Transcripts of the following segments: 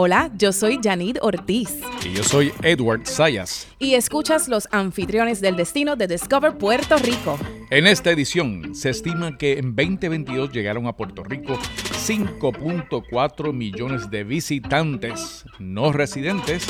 Hola, yo soy Janid Ortiz. Y yo soy Edward Sayas. Y escuchas los anfitriones del destino de Discover Puerto Rico. En esta edición se estima que en 2022 llegaron a Puerto Rico 5.4 millones de visitantes no residentes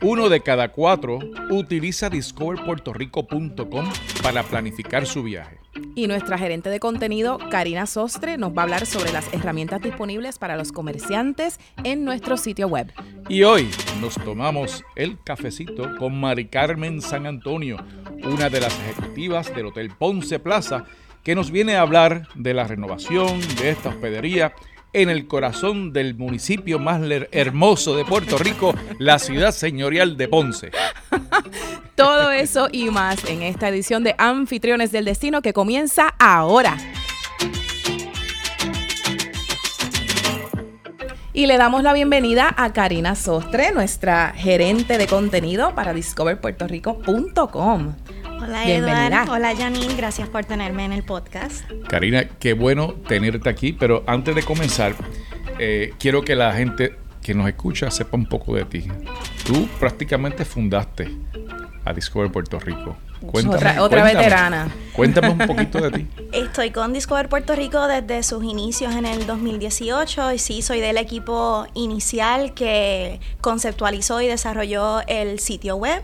uno de cada cuatro utiliza discoverpuertorico.com para planificar su viaje. Y nuestra gerente de contenido, Karina Sostre, nos va a hablar sobre las herramientas disponibles para los comerciantes en nuestro sitio web. Y hoy nos tomamos el cafecito con Mari Carmen San Antonio, una de las ejecutivas del Hotel Ponce Plaza, que nos viene a hablar de la renovación de esta hospedería en el corazón del municipio más hermoso de Puerto Rico, la ciudad señorial de Ponce. Todo eso y más en esta edición de Anfitriones del Destino que comienza ahora. Y le damos la bienvenida a Karina Sostre, nuestra gerente de contenido para discoverpuertorico.com. Hola Edward, hola Janine, gracias por tenerme en el podcast. Karina, qué bueno tenerte aquí, pero antes de comenzar, eh, quiero que la gente que nos escucha sepa un poco de ti. Tú prácticamente fundaste a Discover Puerto Rico. Cuéntame, otra, veterana. Cuéntame un poquito de ti. Estoy con Discover Puerto Rico desde sus inicios en el 2018 y sí, soy del equipo inicial que conceptualizó y desarrolló el sitio web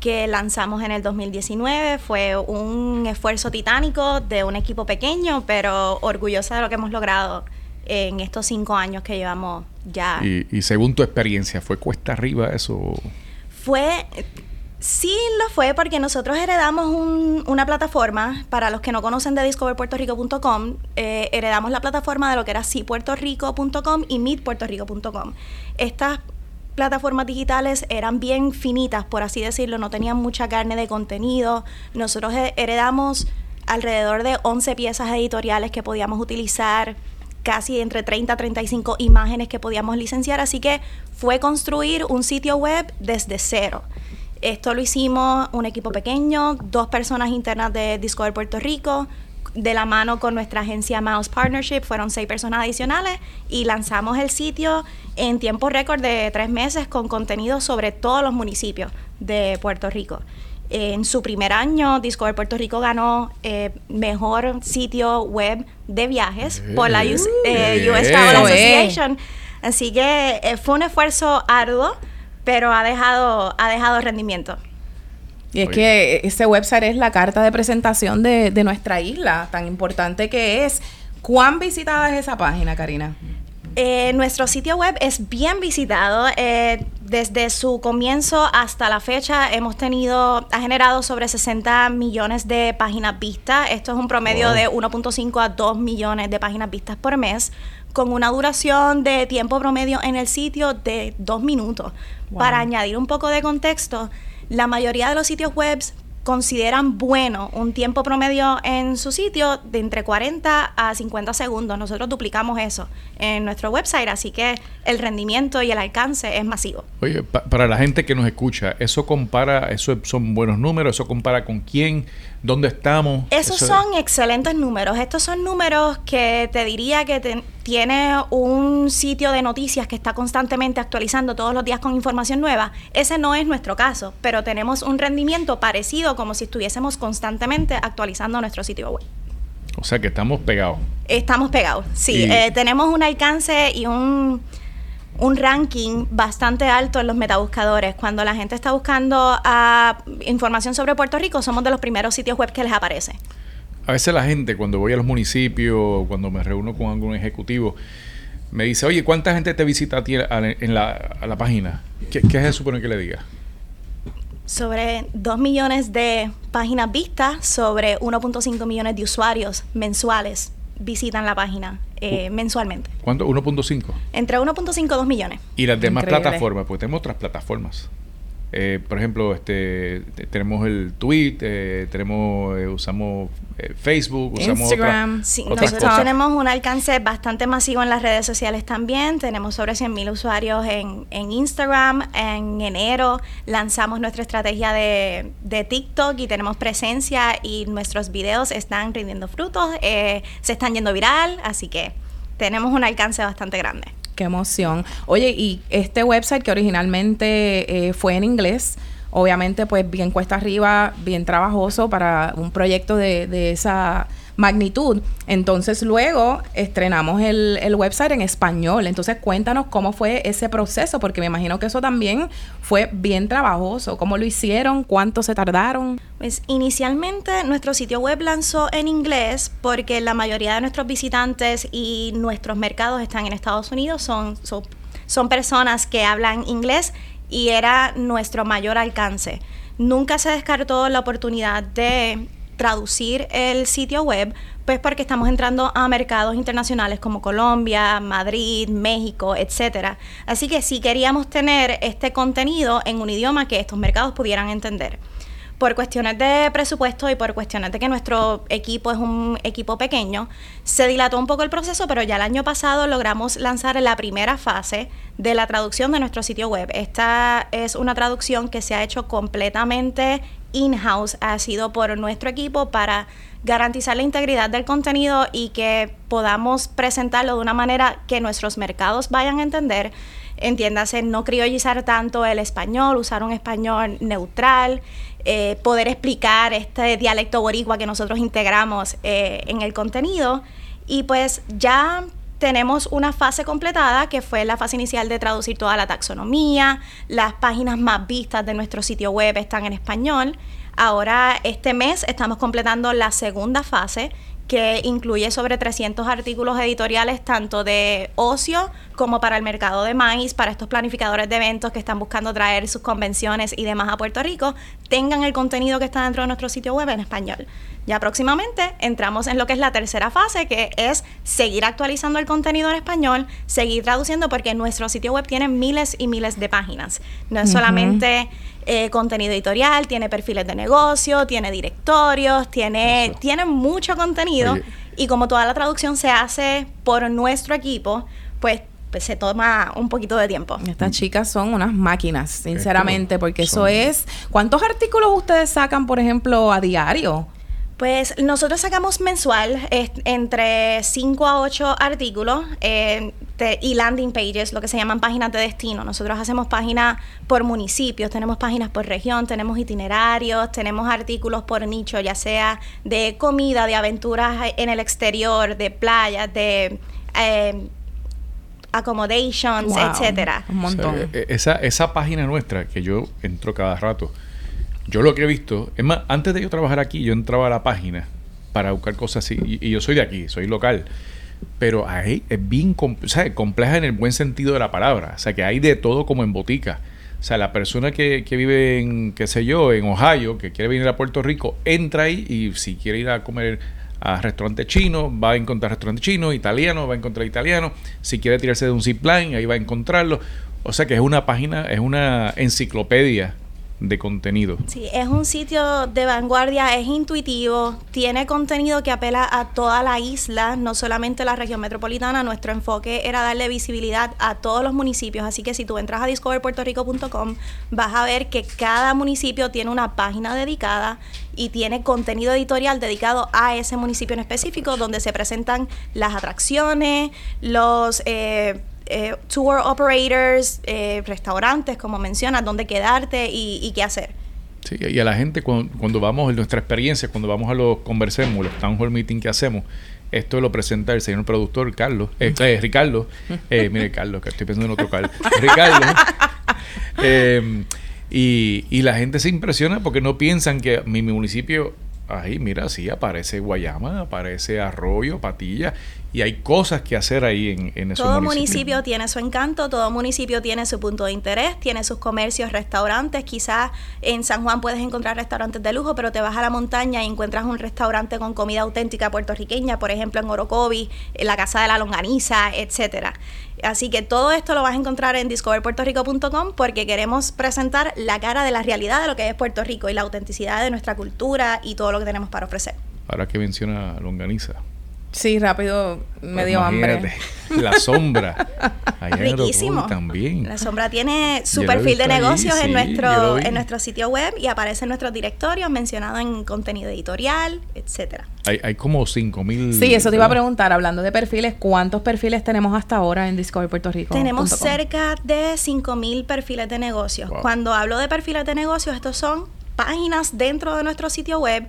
que lanzamos en el 2019. Fue un esfuerzo titánico de un equipo pequeño, pero orgullosa de lo que hemos logrado en estos cinco años que llevamos ya. Y, según tu experiencia, ¿fue cuesta arriba eso? Fue, sí lo fue porque nosotros heredamos una plataforma, para los que no conocen de discoverpuertorico.com, eh, heredamos la plataforma de lo que era sipuertorico.com y meetpuertorico.com. Estas plataformas digitales eran bien finitas, por así decirlo, no tenían mucha carne de contenido. Nosotros heredamos alrededor de 11 piezas editoriales que podíamos utilizar, casi entre 30 a 35 imágenes que podíamos licenciar, así que fue construir un sitio web desde cero. Esto lo hicimos un equipo pequeño, dos personas internas de Discover Puerto Rico, de la mano con nuestra agencia Mouse Partnership, fueron seis personas adicionales y lanzamos el sitio en tiempo récord de tres meses con contenido sobre todos los municipios de Puerto Rico. En su primer año, Discover Puerto Rico ganó eh, mejor sitio web de viajes por la US, eh, US Travel Association. Así que eh, fue un esfuerzo arduo, pero ha dejado, ha dejado rendimiento. Y es que ese website es la carta de presentación de, nuestra isla, tan importante que es. ¿Cuán visitada es esa página, Karina? Eh, nuestro sitio web es bien visitado. Eh, desde su comienzo hasta la fecha hemos tenido, ha generado sobre 60 millones de páginas vistas. Esto es un promedio de 1.5 a 2 millones de páginas vistas por mes, con una duración de tiempo promedio en el sitio de 2 minutos. Para añadir un poco de contexto, la mayoría de los sitios web consideran bueno un tiempo promedio en su sitio de entre 40 a 50 segundos. Nosotros duplicamos eso en nuestro website, así que el rendimiento y el alcance es masivo. Oye, para la gente que nos escucha, ¿eso compara, eso son buenos números? ¿Eso compara con quién? ¿Dónde estamos? Esos son excelentes números. Estos son números que te diría que tiene un sitio de noticias que está constantemente actualizando todos los días con información nueva. Ese no es nuestro caso, pero tenemos un rendimiento parecido como si estuviésemos constantemente actualizando nuestro sitio web. O sea que estamos pegados. Estamos pegados, sí. Eh, tenemos un alcance y un un ranking bastante alto en los metabuscadores. Cuando la gente está buscando ah, información sobre Puerto Rico, somos de los primeros sitios web que les aparece. A veces la gente, cuando voy a los municipios, cuando me reúno con algún ejecutivo, me dice, oye, ¿cuánta gente te visita a ti en la, página? ¿Qué, ¿Qué, se supone que le diga? Sobre 2 millones de páginas vistas, sobre 1.5 millones de usuarios mensuales visitan la página eh, mensualmente. ¿Cuánto? ¿1.5? Entre 1.5 y 2 millones. Y las demás plataformas, pues tenemos otras plataformas. Eh, por ejemplo, este tenemos el tweet, eh, tenemos usamos Facebook, usamos Instagram. sí, nosotros tenemos un alcance bastante masivo en las redes sociales también. Tenemos sobre 100.000 usuarios en, en, Instagram. En enero lanzamos nuestra estrategia de, de, TikTok y tenemos presencia y nuestros videos están rindiendo frutos, se están yendo viral, así que tenemos un alcance bastante grande. Qué emoción. Oye, y este website que originalmente eh, fue en inglés, obviamente pues bien cuesta arriba, bien trabajoso para un proyecto de, de esa magnitud. Entonces luego estrenamos el, el, website en español. Entonces cuéntanos cómo fue ese proceso, porque me imagino que eso también fue bien trabajoso. ¿Cómo lo hicieron? ¿Cuánto se tardaron? Pues inicialmente nuestro sitio web lanzó en inglés porque la mayoría de nuestros visitantes y nuestros mercados están en Estados Unidos, son, son, son personas que hablan inglés y era nuestro mayor alcance. Nunca se descartó la oportunidad de traducir el sitio web, pues porque estamos entrando a mercados internacionales como Colombia, Madrid, México, etcétera. Así que sí queríamos tener este contenido en un idioma que estos mercados pudieran entender. Por cuestiones de presupuesto y por cuestiones de que nuestro equipo es un equipo pequeño, se dilató un poco el proceso, pero ya el año pasado logramos lanzar la primera fase de la traducción de nuestro sitio web. Esta es una traducción que se ha hecho completamente in-house ha sido por nuestro equipo para garantizar la integridad del contenido y que podamos presentarlo de una manera que nuestros mercados vayan a entender. Entiéndase, no criollizar tanto el español, usar un español neutral, eh, poder explicar este dialecto boricua que nosotros integramos eh, en el contenido. Y pues ya tenemos una fase completada que fue la fase inicial de traducir toda la taxonomía, las páginas más vistas de nuestro sitio web están en español. Ahora este mes estamos completando la segunda fase que incluye sobre 300 artículos editoriales tanto de ocio como para el mercado de maíz, para estos planificadores de eventos que están buscando traer sus convenciones y demás a Puerto Rico, tengan el contenido que está dentro de nuestro sitio web en español. Ya próximamente entramos en lo que es la tercera fase, que es seguir actualizando el contenido en español, seguir traduciendo, porque nuestro sitio web tiene miles y miles de páginas. No es solamente eh, contenido editorial, tiene perfiles de negocio, tiene directorios, tiene, tiene mucho contenido. Y como toda la traducción se hace por nuestro equipo, pues pues se toma un poquito de tiempo. Estas chicas son unas máquinas, sinceramente, porque eso es... ¿Cuántos artículos ustedes sacan, por ejemplo, a diario? Pues nosotros sacamos mensual entre 5 a 8 artículos eh, y landing pages, lo que se llaman páginas de destino. Nosotros hacemos páginas por municipios, tenemos páginas por región, tenemos itinerarios, tenemos artículos por nicho, ya sea de comida, de aventuras en el exterior, de playas, de... Eh, accommodations, etcétera. Un montón. E, esa, esa página nuestra que yo entro cada rato, yo lo que he visto, es más, antes de yo trabajar aquí, yo entraba a la página para buscar cosas así, y, yo soy de aquí, soy local. Pero ahí es bien compleja en el buen sentido de la palabra. O sea, que hay de todo como en botica. O sea, la persona que, que, vive en, qué sé yo, en Ohio, que quiere venir a Puerto Rico, entra ahí y si quiere ir a comer a restaurante chino, va a encontrar restaurante chino, italiano, va a encontrar italiano. Si quiere tirarse de un zipline, ahí va a encontrarlo. O sea que es una página, es una enciclopedia de contenido. Sí, es un sitio de vanguardia, es intuitivo, tiene contenido que apela a toda la isla, no solamente la región metropolitana. Nuestro enfoque era darle visibilidad a todos los municipios, así que si tú entras a discoverpuertorico.com vas a ver que cada municipio tiene una página dedicada y tiene contenido editorial dedicado a ese municipio en específico, donde se presentan las atracciones, los... Eh, eh, tour operators, eh, restaurantes, como mencionas, dónde quedarte y, qué hacer. Sí, y a la gente cuando, vamos, en nuestra experiencia, cuando vamos a los conversemos, los town hall meeting que hacemos, esto lo presenta el señor productor Carlos, eh, eh Ricardo, mire Carlos, que estoy pensando en otro Carlos, Ricardo, y, y la gente se impresiona porque no piensan que mi municipio ahí, mira, sí, aparece Guayama, aparece Arroyo, Patilla, y hay cosas que hacer ahí en, en esos Todo municipio tiene su encanto, todo municipio tiene su punto de interés, tiene sus comercios, restaurantes. Quizás en San Juan puedes encontrar restaurantes de lujo, pero te vas a la montaña y encuentras un restaurante con comida auténtica puertorriqueña, por ejemplo en Orocovi, en la Casa de la Longaniza, etcétera. Así que todo esto lo vas a encontrar en discoverpuertorico.com porque queremos presentar la cara de la realidad de lo que es Puerto Rico y la autenticidad de nuestra cultura y todo lo que tenemos para ofrecer. Ahora que menciona Longaniza, Sí, rápido me dio hambre. La sombra. Riquísimo. también. La sombra tiene su perfil de negocios en nuestro en nuestro sitio web y aparece en nuestros directorios mencionado en contenido editorial, etcétera. Hay, hay como 5000 Sí, eso te iba a preguntar, hablando de perfiles, ¿cuántos perfiles tenemos hasta ahora en Discovery Puerto Rico? Tenemos cerca de 5000 perfiles de negocios. Cuando hablo de perfiles de negocios, estos son páginas dentro de nuestro sitio web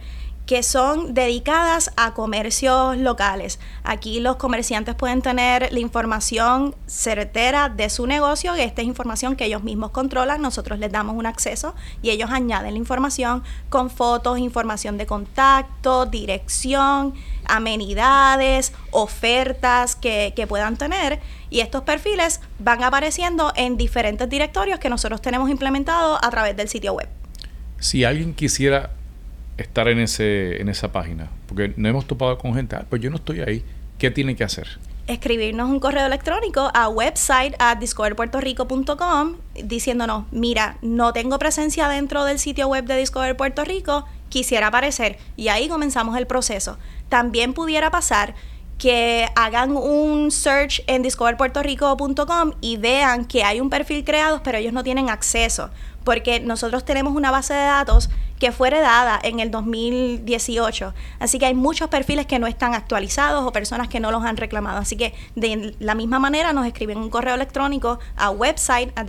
que son dedicadas a comercios locales. Aquí los comerciantes pueden tener la información certera de su negocio, esta es información que ellos mismos controlan, nosotros les damos un acceso y ellos añaden la información con fotos, información de contacto, dirección, amenidades, ofertas que, que puedan tener y estos perfiles van apareciendo en diferentes directorios que nosotros tenemos implementados a través del sitio web. Si alguien quisiera estar en, ese, en esa página? Porque no hemos topado con gente, ah, pues yo no estoy ahí. ¿Qué tiene que hacer? Escribirnos un correo electrónico a website at discoverpuertorico.com diciéndonos, mira, no tengo presencia dentro del sitio web de Discover Puerto Rico, quisiera aparecer. Y ahí comenzamos el proceso. También pudiera pasar que hagan un search en discoverpuertorico.com y vean que hay un perfil creado, pero ellos no tienen acceso, porque nosotros tenemos una base de datos que fue heredada en el 2018. Así que hay muchos perfiles que no están actualizados o personas que no los han reclamado. Así que de la misma manera nos escriben un correo electrónico a website a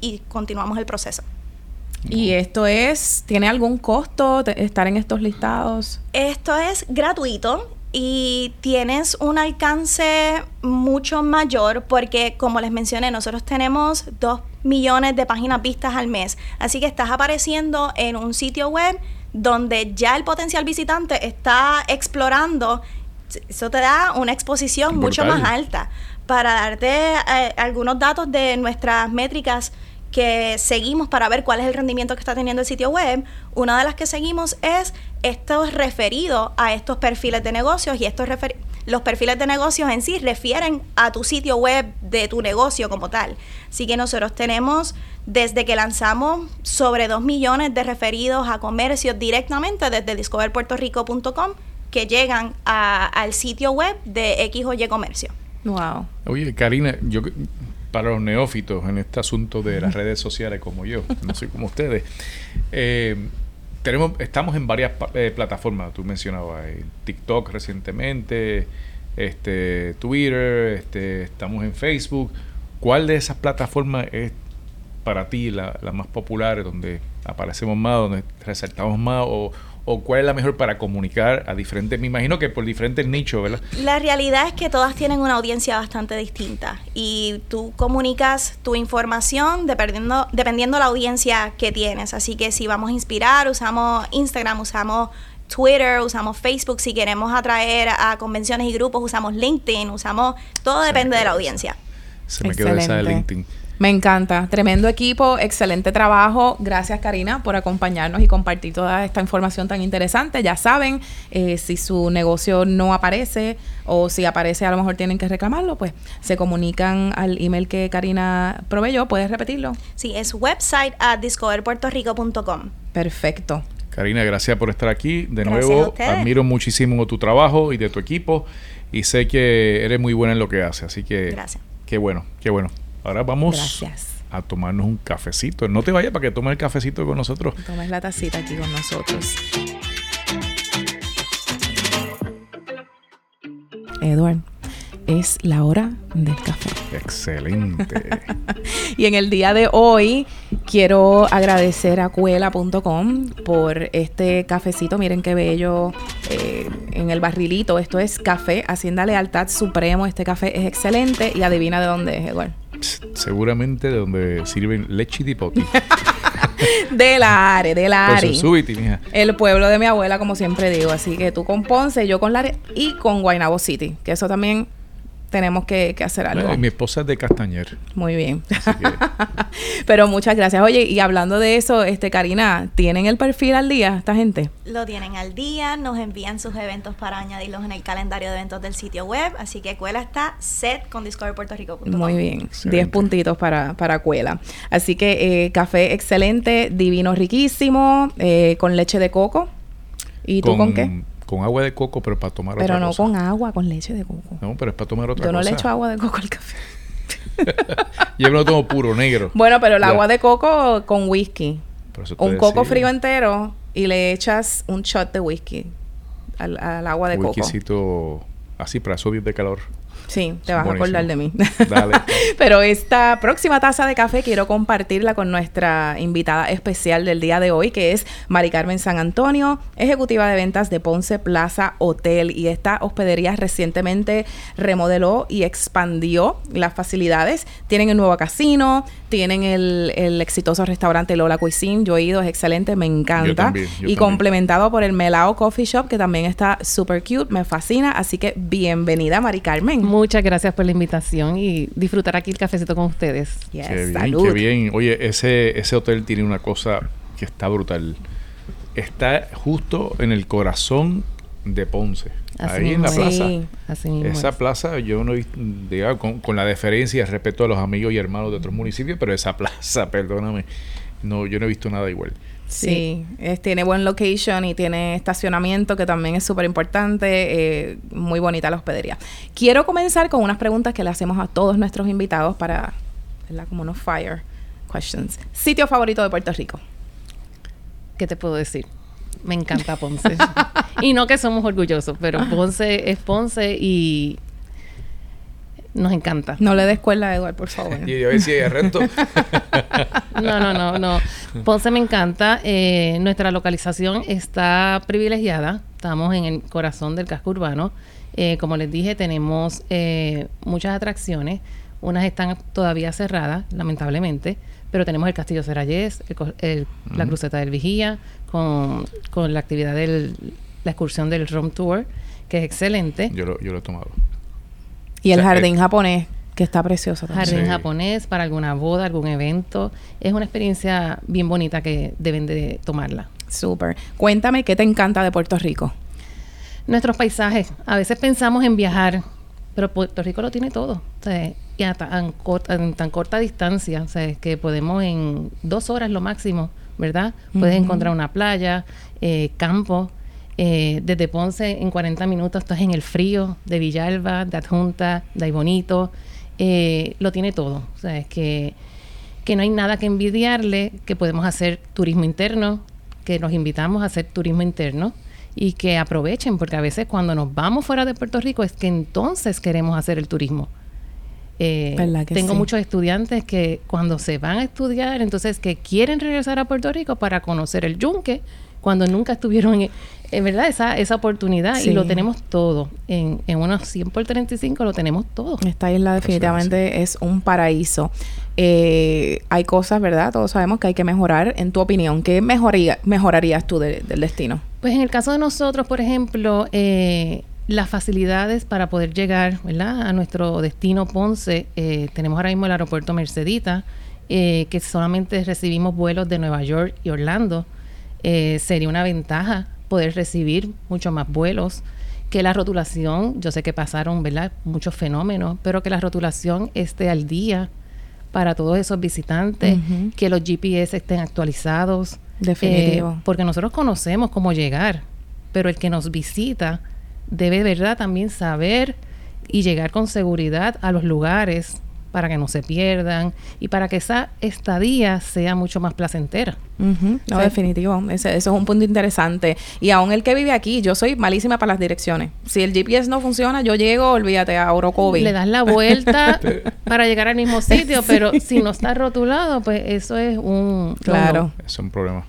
y continuamos el proceso. ¿Y esto es, tiene algún costo estar en estos listados? Esto es gratuito y tienes un alcance mucho mayor porque, como les mencioné, nosotros tenemos dos millones de páginas vistas al mes. Así que estás apareciendo en un sitio web donde ya el potencial visitante está explorando. Eso te da una exposición mucho más alta. Para darte eh, algunos datos de nuestras métricas que seguimos para ver cuál es el rendimiento que está teniendo el sitio web, una de las que seguimos es esto referido a estos perfiles de negocios y estos los perfiles de negocios en sí refieren a tu sitio web de tu negocio como tal. Así que nosotros tenemos desde que lanzamos sobre 2 millones de referidos a comercios directamente desde discoverpuertorico.com que llegan al sitio web de X o Y Comercio. Wow. Oye, Karina, yo para los neófitos en este asunto de las redes sociales como yo, no soy como ustedes. Eh, tenemos, estamos en varias eh, plataformas, tú mencionabas eh, TikTok recientemente, este, Twitter, este, estamos en Facebook. ¿Cuál de esas plataformas es para ti la, la más popular, donde aparecemos más, donde resaltamos más o, o cuál es la mejor para comunicar a diferentes, me imagino que por diferentes nichos, ¿verdad? La realidad es que todas tienen una audiencia bastante distinta y tú comunicas tu información dependiendo, dependiendo la audiencia que tienes. Así que si vamos a inspirar, usamos Instagram, usamos Twitter, usamos Facebook, si queremos atraer a convenciones y grupos, usamos LinkedIn, usamos, todo depende de la audiencia. Se me quedó esa de LinkedIn. Me encanta. Tremendo equipo, excelente trabajo. Gracias, Karina, por acompañarnos y compartir toda esta información tan interesante. Ya saben, eh, si su negocio no aparece o si aparece, a lo mejor tienen que reclamarlo, pues se comunican al email que Karina proveyó. ¿Puedes repetirlo? Sí, es website at discoverpuertorico.com. Perfecto. Karina, gracias por estar aquí. De nuevo, admiro muchísimo tu trabajo y de tu equipo y sé que eres muy buena en lo que haces. Así que, gracias. qué bueno, qué bueno. Ahora vamos a tomarnos un cafecito. No te vayas para que tomes el cafecito con nosotros. Tomes la tacita aquí con nosotros. Edward, es la hora del café. Excelente. y en el día de hoy quiero agradecer a cuela.com por este cafecito. Miren qué bello eh, en el barrilito. Esto es café Hacienda Lealtad Supremo. Este café es excelente y adivina de dónde es, Seguramente de donde sirven leche y poti. de la Are, de la Are. mija. El pueblo de mi abuela, como siempre digo. Así que tú con Ponce, yo con la y con Guaynabo City. Que eso también tenemos que, hacer algo. mi esposa es de Castañer. Muy bien. Pero muchas gracias. Oye, y hablando de eso, este Karina, ¿tienen el perfil al día esta gente? Lo tienen al día, nos envían sus eventos para añadirlos en el calendario de eventos del sitio web, así que Cuela está set con discoverpuertorico.com. Muy bien, 10 puntitos para, para Cuela. Así que eh, café excelente, divino riquísimo, eh, con leche de coco. ¿Y tú con qué? Con agua de coco, pero para tomar Pero otra no cosa. con agua, con leche de coco. No, pero es para tomar otra Yo no cosa. le echo agua de coco al café. Yo lo tomo puro, negro. Bueno, pero el Ya. agua de coco con whisky. Un coco decía. frío entero y le echas un shot de whisky al, al agua de coco. Whiskycito así para subir de calor. Sí, te vas a acordar de mí. Dale. Pero esta próxima taza de café quiero compartirla con nuestra invitada especial del día de hoy, que es Mari Carmen San Antonio, ejecutiva de ventas de Ponce Plaza Hotel. Y esta hospedería recientemente remodeló y expandió las facilidades. Tienen el nuevo casino, tienen el, el exitoso restaurante Lola Cuisine. Yo he ido, es excelente, me encanta. también, yo y también. complementado por el Melao Coffee Shop, que también está super cute, me fascina. Así que bienvenida, Mari Carmen. Muchas gracias por la invitación y disfrutar aquí el cafecito con ustedes. Yes, Qué bien, salud. qué bien. Oye, ese, ese hotel tiene una cosa que está brutal. Está justo en el corazón de Ponce. Así ahí en la plaza. Sí. Así mismo. Esa es. plaza, yo no he visto, digamos, con, con la deferencia y el respeto a los amigos y hermanos de otros municipios, pero esa plaza, perdóname, no, yo no he visto nada igual. Sí, es- tiene buen location y tiene estacionamiento que también es súper importante. eh, muy bonita la hospedería. Quiero comenzar con unas preguntas que le hacemos a todos nuestros invitados para, ¿verdad? Como unos fire questions. Sitio favorito de Puerto Rico. ¿Qué te puedo decir? Me encanta Ponce. y no que somos orgullosos, pero Ponce es Ponce y nos encanta. No le des cuerda a Eduard, por favor. Y a ver si hay resto. No, no, no, no. Ponce me encanta. Eh, nuestra localización está privilegiada. Estamos en el corazón del casco urbano. Eh, como les dije, tenemos eh, muchas atracciones. Unas están todavía cerradas, lamentablemente, pero tenemos el Castillo Serrayés, el co- el- la. Cruceta del Vigía, con, con la actividad de la excursión del Rom Tour, que es excelente. yo, lo, yo lo he tomado. Y el O sea, jardín japonés, que está precioso también. Jardín Sí. japonés para alguna boda, algún evento. Es una experiencia bien bonita que deben de tomarla. Súper. Cuéntame qué te encanta de Puerto Rico. Nuestros paisajes. A veces pensamos en viajar, pero Puerto Rico lo tiene todo. O sea, y a tan, corta, en tan corta distancia, o sea, que podemos en dos horas lo máximo, ¿verdad? Puedes encontrar una playa, eh, campo. Eh, desde Ponce en 40 minutos estás en el frío de Villalba, de Adjunta, de Aybonito. Eh, lo tiene todo. O sea, es que, que no hay nada que envidiarle, que podemos hacer turismo interno, que nos invitamos a hacer turismo interno y que aprovechen, porque a veces cuando nos vamos fuera de Puerto Rico es que entonces queremos hacer el turismo. Eh, ¿Verdad que tengo sí? muchos estudiantes que cuando se van a estudiar, entonces que quieren regresar a Puerto Rico para conocer el yunque, cuando nunca estuvieron en, en verdad esa, esa oportunidad Sí. y lo tenemos todo. En, en unos 100 por 35 lo tenemos todo. Esta isla definitivamente es un paraíso. Eh, hay cosas, ¿verdad? Todos sabemos que hay que mejorar. En tu opinión, ¿qué mejoría, mejorarías tú de- del destino? Pues en el caso de nosotros, por ejemplo, eh, las facilidades para poder llegar ¿verdad? a nuestro destino Ponce, eh, tenemos ahora mismo el aeropuerto Mercedita, eh, que solamente recibimos vuelos de Nueva York y Orlando. Eh, sería una ventaja poder recibir muchos más vuelos, que la rotulación, yo sé que pasaron ¿verdad? muchos fenómenos, pero que la rotulación esté al día para todos esos visitantes, que los GPS estén actualizados. Definitivo. Eh, porque nosotros conocemos cómo llegar, pero el que nos visita debe de verdad también saber y llegar con seguridad a los lugares para que no se pierdan y para que esa estadía sea mucho más placentera. No, Sí. definitivo. Ese, eso es un punto interesante. Y aún el que vive aquí, yo soy malísima para las direcciones. Si el GPS no funciona, yo llego, olvídate, a Orocovi. Le das la vuelta para llegar al mismo sitio, pero si no está rotulado, pues eso es un... Claro, Es un problema.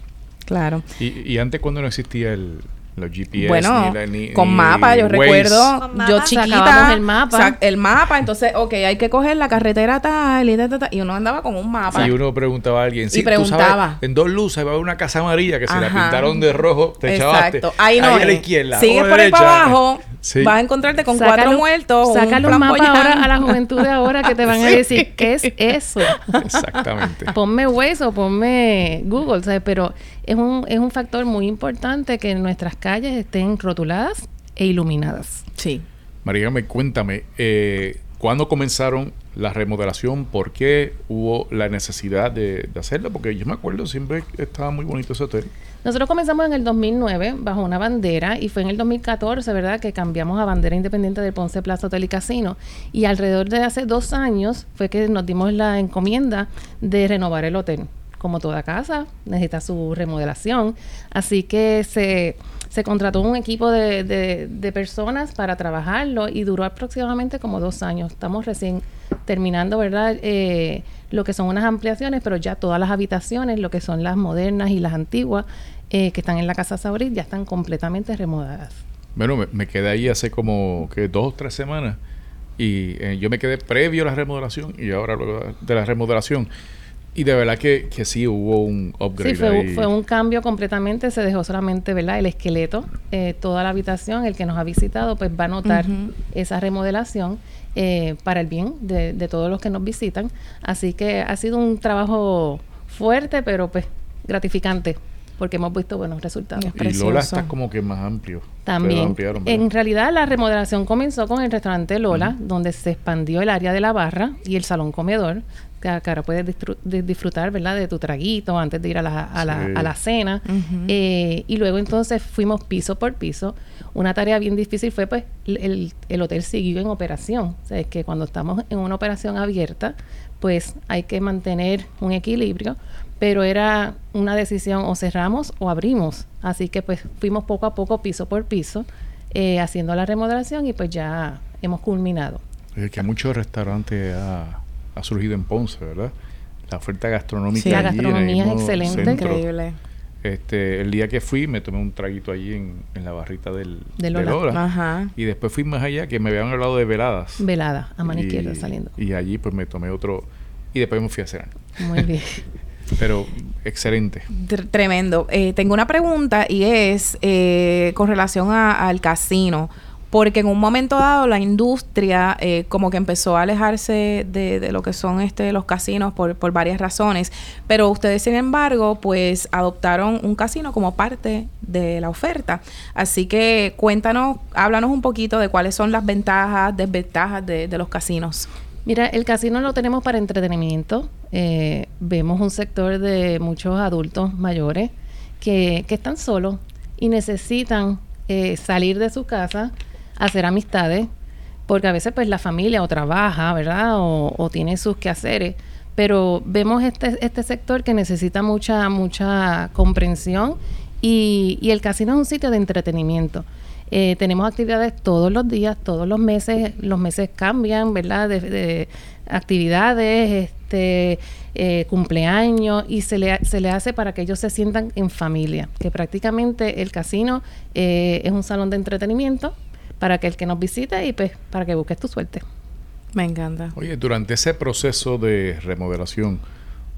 claro. Y, y antes cuando no existía el, los GPS, Bueno, ni la- ni- con ni mapa, yo Waze, recuerdo, Con yo mapa. chiquita, el mapa. sac- el mapa, entonces, ok, hay que coger la carretera tal y, ta, ta, ta, y uno andaba con un mapa. Y uno preguntaba a alguien, Y sí, preguntaba. sabes, en dos luces va a haber una casa amarilla que si la pintaron de rojo, te. Exacto. Ahí no a la izquierda. Sigues o por ahí para abajo, Sí. vas a encontrarte con Sácalo- cuatro muertos. Saca un flamboyán. ahora a la juventud de ahora que te van a decir, ¿qué es eso? Exactamente. ponme hueso, ponme Google, ¿sabes? Pero es un, es un factor muy importante que nuestras calles estén rotuladas e iluminadas. Sí. María, cuéntame, eh, ¿cuándo comenzaron la remodelación? ¿Por qué hubo la necesidad de, de hacerla? Porque yo me acuerdo, siempre estaba muy bonito ese hotel. Nosotros comenzamos en el 2009 bajo una bandera y fue en el 2014, ¿verdad?, que cambiamos a bandera independiente del Ponce Plaza Hotel y Casino. Y alrededor de hace dos años fue que nos dimos la encomienda de renovar el hotel. Como toda casa, necesita su remodelación. Así que se, se contrató un equipo de, de, personas para trabajarlo y duró aproximadamente como dos años. Estamos recién terminando, ¿verdad? Eh, lo que son unas ampliaciones, pero ya todas las habitaciones, lo que son las modernas y las antiguas, eh, que están en la Casa Saurit, ya están completamente remodeladas. Bueno, me, quedé ahí hace como que dos o tres semanas y eh, yo me quedé previo a la remodelación y ahora luego de la remodelación. Y de verdad que, que sí hubo un upgrade. Sí, fue, fue, un cambio completamente. Se dejó solamente ¿verdad? el esqueleto. Eh, toda la habitación, el que nos ha visitado, pues va a notar esa remodelación eh, para el bien de, de, todos los que nos visitan. Así que ha sido un trabajo fuerte, pero pues gratificante porque hemos visto buenos resultados. Y Lola está como que más amplio. También. En realidad la remodelación comenzó con el restaurante Lola, donde se expandió el área de la barra y el salón comedor, que, ahora puedes disfrutar, ¿verdad? De tu traguito antes de ir a la, a la, a la cena. Eh, y luego entonces fuimos piso por piso. Una tarea bien difícil fue, pues, el, el hotel siguió en operación. O sea, es que cuando estamos en una operación abierta, pues hay que mantener un equilibrio pero era una decisión o cerramos o abrimos. Así que pues fuimos poco a poco, piso por piso, eh, haciendo la remodelación y pues ya hemos culminado. Es que muchos restaurantes ha, ha, surgido en Ponce, ¿verdad? La oferta gastronómica. Sí, la gastronomía es excelente. Increíble. Este, el día que fui me tomé un traguito allí en, en la barrita del, de Lola. Ajá. Y después fui más allá, que me habían hablado de veladas. Velada, a mano izquierda saliendo. Y allí pues me tomé otro y después me fui a cenar. Muy bien. Pero excelente. Tremendo. Eh, tengo una pregunta y es eh, con relación al casino. Porque en un momento dado la industria eh, como que empezó a alejarse de, lo que son este los casinos por, por, varias razones. Pero ustedes, sin embargo, pues adoptaron un casino como parte de la oferta. Así que cuéntanos, háblanos un poquito de cuáles son las ventajas, desventajas de, los casinos. Mira, el casino lo tenemos para entretenimiento. Eh, vemos un sector de muchos adultos mayores que, están solos y necesitan eh, salir de su casa, hacer amistades, porque a veces pues la familia o trabaja, ¿verdad? O, tiene sus quehaceres. Pero vemos este, este sector que necesita mucha, mucha comprensión y, y el casino es un sitio de entretenimiento. Eh, tenemos actividades todos los días, todos los meses, los meses cambian, ¿verdad? De, actividades, este, eh, cumpleaños, y se le, se le hace para que ellos se sientan en familia, que prácticamente el casino eh, es un salón de entretenimiento para que el que nos visite y pues para que busques tu suerte. Me encanta. Oye, durante ese proceso de remodelación,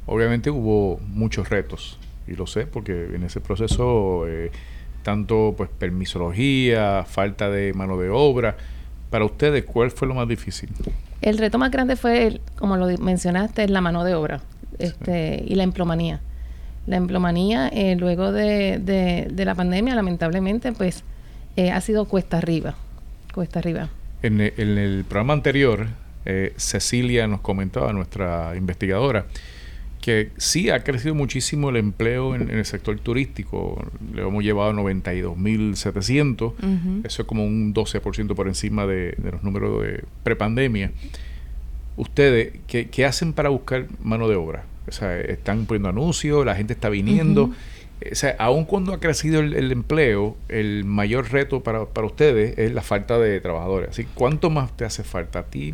obviamente hubo muchos retos, y lo sé porque en ese proceso tanto pues permisología, falta de mano de obra. Para ustedes, ¿cuál fue lo más difícil? El reto más grande fue, como lo mencionaste, la mano de obra este, y la emplomanía. La emplomanía, eh, luego de, de, la pandemia, lamentablemente, pues eh, ha sido cuesta arriba. Cuesta arriba. En, el programa anterior, eh, Cecilia nos comentaba, nuestra investigadora, que sí ha crecido muchísimo el empleo en, el sector turístico. Le hemos llevado a 92.700. Eso es como un 12% por encima de, los números de prepandemia. Ustedes, ¿qué, hacen para buscar mano de obra? O sea, están poniendo anuncios, la gente está viniendo. O sea, aun cuando ha crecido el, empleo, el mayor reto para, para, ustedes es la falta de trabajadores. Así, ¿cuánto más te hace falta a ti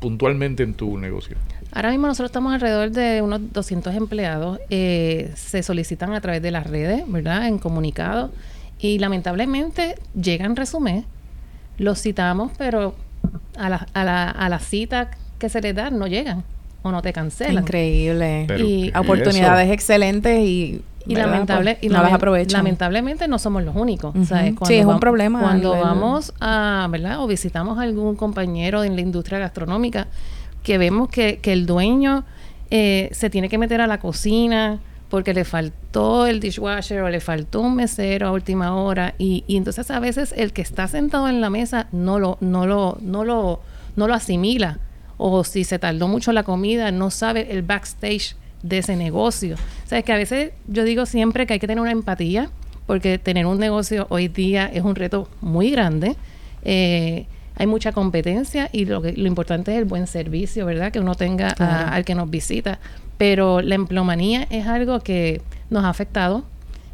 puntualmente en tu negocio? Ahora mismo nosotros estamos alrededor de unos 200 empleados. Eh, se solicitan a través de las redes, ¿verdad? En comunicados. Y lamentablemente llegan resumen, los citamos, pero a la, a la, a la cita que se les da no llegan o no te cancelan. Increíble. y oportunidades excelentes y y, lamentable, pues, y no las. Lamentablemente no somos los únicos. sí, es un problema. Cuando vamos a, ¿verdad? O visitamos a algún compañero en la industria gastronómica que vemos que, que el dueño eh, se tiene que meter a la cocina porque le faltó el dishwasher o le faltó un mesero a última hora y, y entonces a veces el que está sentado en la mesa no lo, no lo, no lo, no lo asimila o si se tardó mucho la comida no sabe el backstage de ese negocio. O sea, es que a veces yo digo siempre que hay que tener una empatía, porque tener un negocio hoy día es un reto muy grande. Eh, hay mucha competencia y lo, que, lo importante es el buen servicio, ¿verdad? Que uno tenga al que nos visita. Pero la emplomanía es algo que nos ha afectado,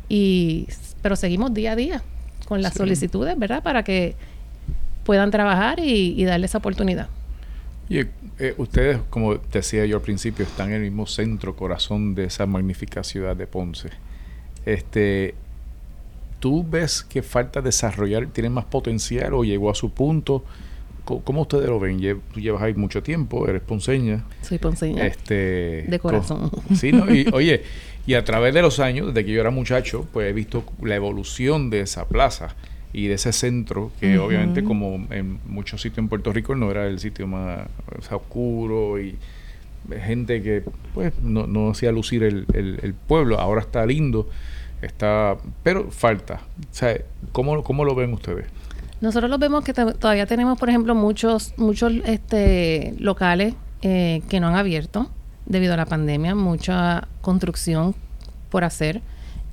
y, pero seguimos día a día con las solicitudes, ¿verdad? Para que puedan trabajar y, darle esa oportunidad. Y eh, ustedes, como decía yo al principio, están en el mismo centro, corazón de esa magnífica ciudad de Ponce. Este, ¿Tú ves que falta desarrollar, tienen más potencial o llegó a su punto? ¿Cómo ustedes lo ven? Tú llevas ahí mucho tiempo, eres ponceña. Soy ponceña. Este, de corazón. sí, ¿no? Y, oye, y a través de los años, desde que yo era muchacho, pues he visto la evolución de esa plaza y de ese centro, que obviamente como en muchos sitios en Puerto Rico no era el sitio más oscuro y gente que pues no, no hacía lucir el, el, pueblo, ahora está lindo, está pero falta. O sea, ¿cómo, cómo lo ven ustedes? Nosotros lo vemos que todavía tenemos, por ejemplo, muchos, muchos este, locales eh, que no han abierto debido a la pandemia, mucha construcción por hacer.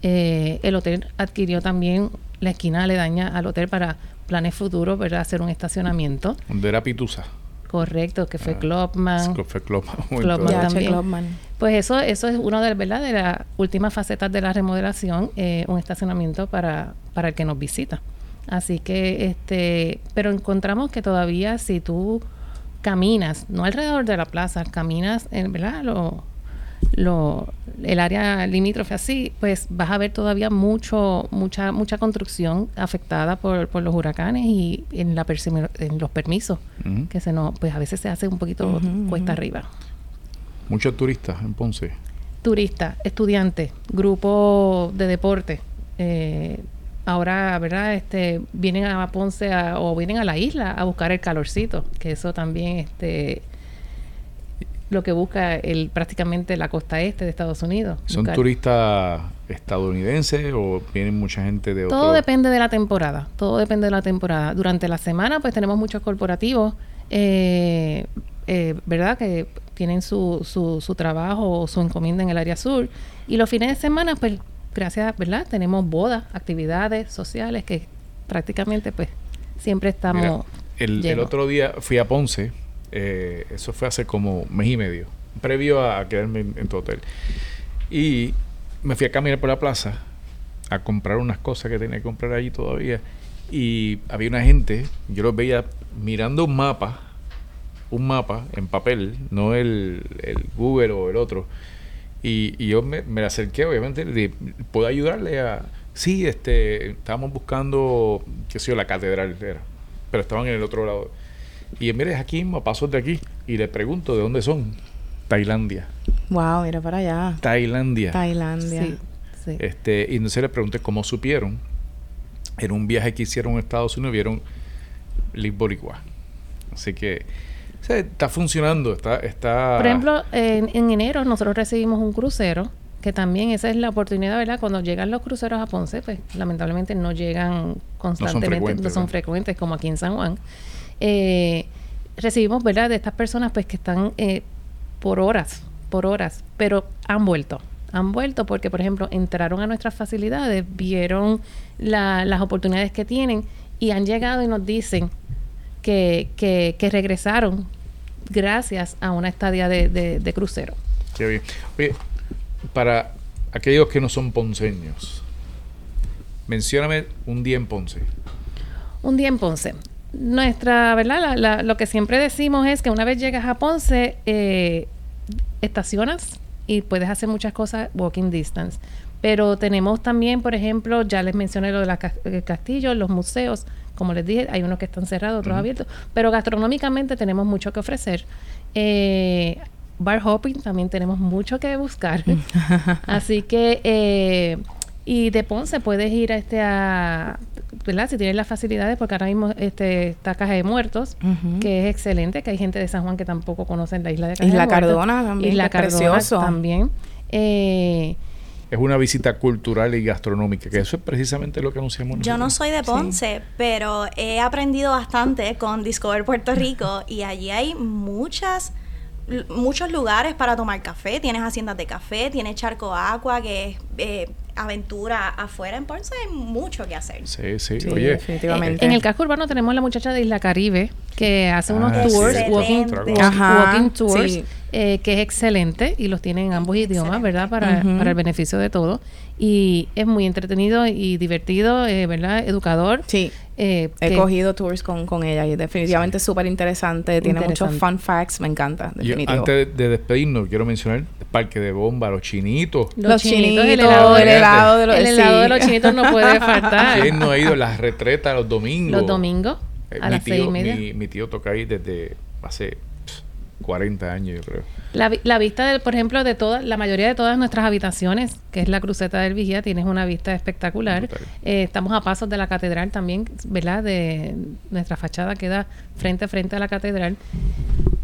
Eh, el hotel adquirió también la esquina le daña al hotel para planes futuros, ¿verdad? Hacer un estacionamiento. Donde era Pitusa. Correcto, que fue ah, Clubman. Fue Clubman. Clubman también. Pues eso, eso es una de, ¿verdad? de las últimas facetas de la remodelación, eh, un estacionamiento para, para el que nos visita. Así que, este, pero encontramos que todavía si tú caminas, no alrededor de la plaza, caminas, en, ¿verdad? Lo, lo, el área limítrofe así, pues vas a ver todavía mucho, mucha, mucha construcción afectada por, por los huracanes y en, la en los permisos, que se nos, pues a veces se hace un poquito cuesta arriba. Muchos turistas en Ponce. Turistas, estudiantes, grupos de deporte. Eh, ahora, ¿verdad? Este, vienen a Ponce o vienen a la isla a buscar el calorcito, que eso también este, lo que busca el prácticamente la costa este de Estados Unidos. ¿Son turistas estadounidenses o vienen mucha gente de Todo depende de la temporada, todo depende de la temporada. Durante la semana pues tenemos muchos corporativos, eh, eh, ¿verdad? Que tienen su, su, su trabajo o su encomienda en el área sur. Y los fines de semana pues gracias, ¿verdad? Tenemos bodas, actividades sociales que prácticamente pues siempre estamos... el, el otro día fui a Ponce eh, eso fue hace como mes y medio, previo a quedarme en, tu hotel. Y me fui a caminar por la plaza a comprar unas cosas que tenía que comprar allí todavía. Y había una gente, yo los veía mirando un mapa, un mapa en papel, no el, Google o el otro. Y, yo me, me, acerqué, obviamente, le ¿puedo ayudarle a...? Sí, este, estábamos buscando, qué sé yo, la catedral era, pero estaban en el otro lado. Y mire, aquí mismo, pasos de aquí. Y le pregunto, ¿de dónde son? Tailandia. Wow, mira para allá. Tailandia. Tailandia. Sí, sí. Este, y entonces le pregunté cómo supieron. En un viaje que hicieron a Estados Unidos vieron Liv Boricua. Así que está funcionando, está, está... Por ejemplo, en, enero nosotros recibimos un crucero, que también esa es la oportunidad, ¿verdad? Cuando llegan los cruceros a Ponce, pues lamentablemente no llegan constantemente, no son frecuentes como aquí en San Juan eh, recibimos, ¿verdad?, de estas personas pues que están eh, por horas, por horas, pero han vuelto. Han vuelto porque, por ejemplo, entraron a nuestras facilidades, vieron las oportunidades que tienen y han llegado y nos dicen que, que, regresaron gracias a una estadía de, de, crucero. Qué bien. Oye, para aquellos que no son ponceños, mencióname un día en Ponce. Un día en Ponce nuestra, ¿verdad? lo que siempre decimos es que una vez llegas a Ponce, eh, estacionas y puedes hacer muchas cosas walking distance. Pero tenemos también, por ejemplo, ya les mencioné lo de los castillos, los museos, como les dije, hay unos que están cerrados, otros abiertos, pero gastronómicamente tenemos mucho que ofrecer. Eh, bar hopping también tenemos mucho que buscar. Así que, eh, y de Ponce puedes ir a este a ¿verdad? Si tienes las facilidades, porque ahora mismo este, está Caja de Muertos, que es excelente, que hay gente de San Juan que tampoco conocen la isla de Caja Isla Cardona también. Isla Cardona también. Eh, es una visita cultural y gastronómica, que eso es precisamente lo que anunciamos nosotros. Yo no soy de Ponce, pero he aprendido bastante con Discover Puerto Rico y allí hay muchas muchos lugares para tomar café. Tienes haciendas de café, tienes Charco Agua, que es eh, aventura afuera en Ponce. Hay mucho que hacer. Sí, sí, oye. Definitivamente. En el casco urbano tenemos la muchacha de Isla Caribe que hace unos Ah, tours, sí. walking, walking tours, sí. Eh, que es excelente y los tienen en ambos idiomas, ¿verdad? Para, para el beneficio de todos. Y es muy entretenido y divertido, eh, ¿verdad? Educador. Sí. Eh, He que- cogido tours con, con ella y definitivamente es súper interesante. Tiene muchos fun facts. Me encanta, Yo, definitivo. antes de despedirnos, quiero mencionar el parque de bomba, los chinitos. Los chinitos, el helado, el de- helado de los, el helado sí. de los chinitos no puede faltar. ¿Quién no ha ido a las retretas los domingos? Los domingos Eh, a mi las tío, seis y media. Mi, mi tío toca ahí desde hace 40 años, yo creo. La, la vista, de, por ejemplo, de todas, la mayoría de todas nuestras habitaciones, que es la cruceta del Vigía, tienes una vista espectacular. Eh, estamos a pasos de la catedral también, ¿verdad? De nuestra fachada queda frente a frente a la catedral.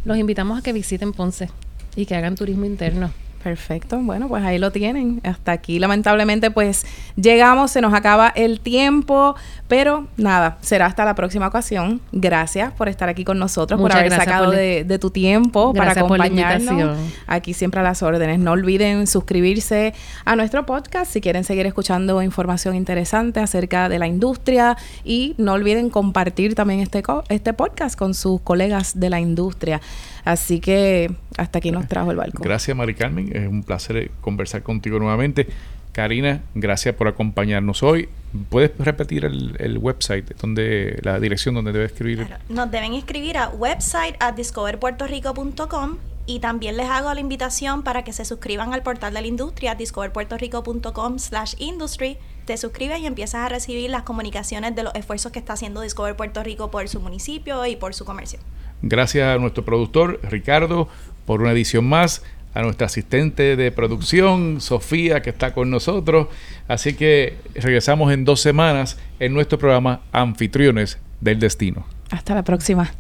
Los invitamos a que visiten Ponce y que hagan turismo interno. Perfecto, bueno, pues ahí lo tienen. Hasta aquí, lamentablemente, pues llegamos, se nos acaba el tiempo, pero nada, será hasta la próxima ocasión. Gracias por estar aquí con nosotros, por haber sacado por de, de tu tiempo para Gracias por la acompañarnos. Aquí siempre a las órdenes. No olviden suscribirse a nuestro podcast si quieren seguir escuchando información interesante acerca de la industria y no olviden compartir también este, co- este podcast con sus colegas de la industria. Así que hasta aquí nos trajo el barco. Gracias, Mari Carmen. Es un placer eh, conversar contigo nuevamente. Karina, gracias por acompañarnos hoy. ¿Puedes repetir el, el website, donde la dirección donde debe escribir? Claro. Nos deben escribir a website at discoverpuertorico.com y también les hago la invitación para que se suscriban al portal de la industria discoverpuertorico.com slash industry. Te suscribes y empiezas a recibir las comunicaciones de los esfuerzos que está haciendo Discover Puerto Rico por su municipio y por su comercio. Gracias a nuestro productor Ricardo por una edición más, a nuestra asistente de producción Sofía que está con nosotros. Así que regresamos en dos semanas en nuestro programa Anfitriones del Destino. Hasta la próxima.